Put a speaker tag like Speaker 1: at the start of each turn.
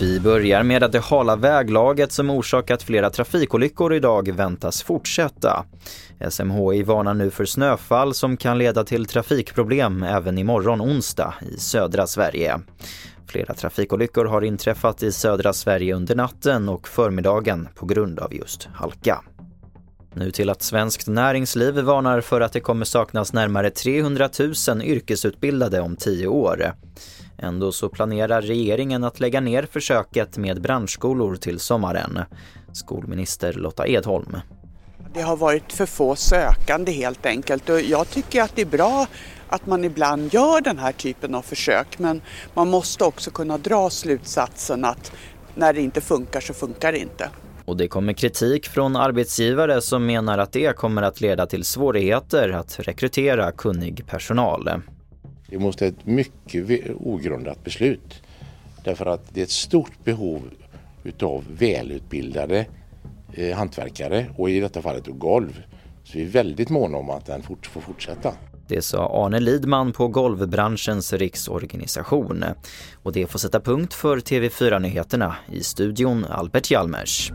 Speaker 1: Vi börjar med att det hala väglaget som orsakat flera trafikolyckor idag väntas fortsätta. SMHI varnar nu för snöfall som kan leda till trafikproblem även imorgon onsdag i södra Sverige. Flera trafikolyckor har inträffat i södra Sverige under natten och förmiddagen på grund av just halka. Nu till att svenskt näringsliv varnar för att det kommer saknas närmare 300 000 yrkesutbildade om tio år. Ändå så planerar regeringen att lägga ner försöket med branschskolor till sommaren. Skolminister Lotta Edholm.
Speaker 2: Det har varit för få sökande helt enkelt och jag tycker att det är bra att man ibland gör den här typen av försök men man måste också kunna dra slutsatsen att när det inte funkar så funkar det inte.
Speaker 1: Och det kommer kritik från arbetsgivare som menar att det kommer att leda till svårigheter att rekrytera kunnig personal.
Speaker 3: Det måste ett mycket ogrundat beslut. Därför att det är ett stort behov utav välutbildade eh, hantverkare och i detta fallet golv. Så vi är väldigt måna om att den fort, får fortsätta.
Speaker 1: Det sa Arne Lidman på golvbranschens riksorganisation. Och det får sätta punkt för TV4-nyheterna i studion Albert Hjalmers.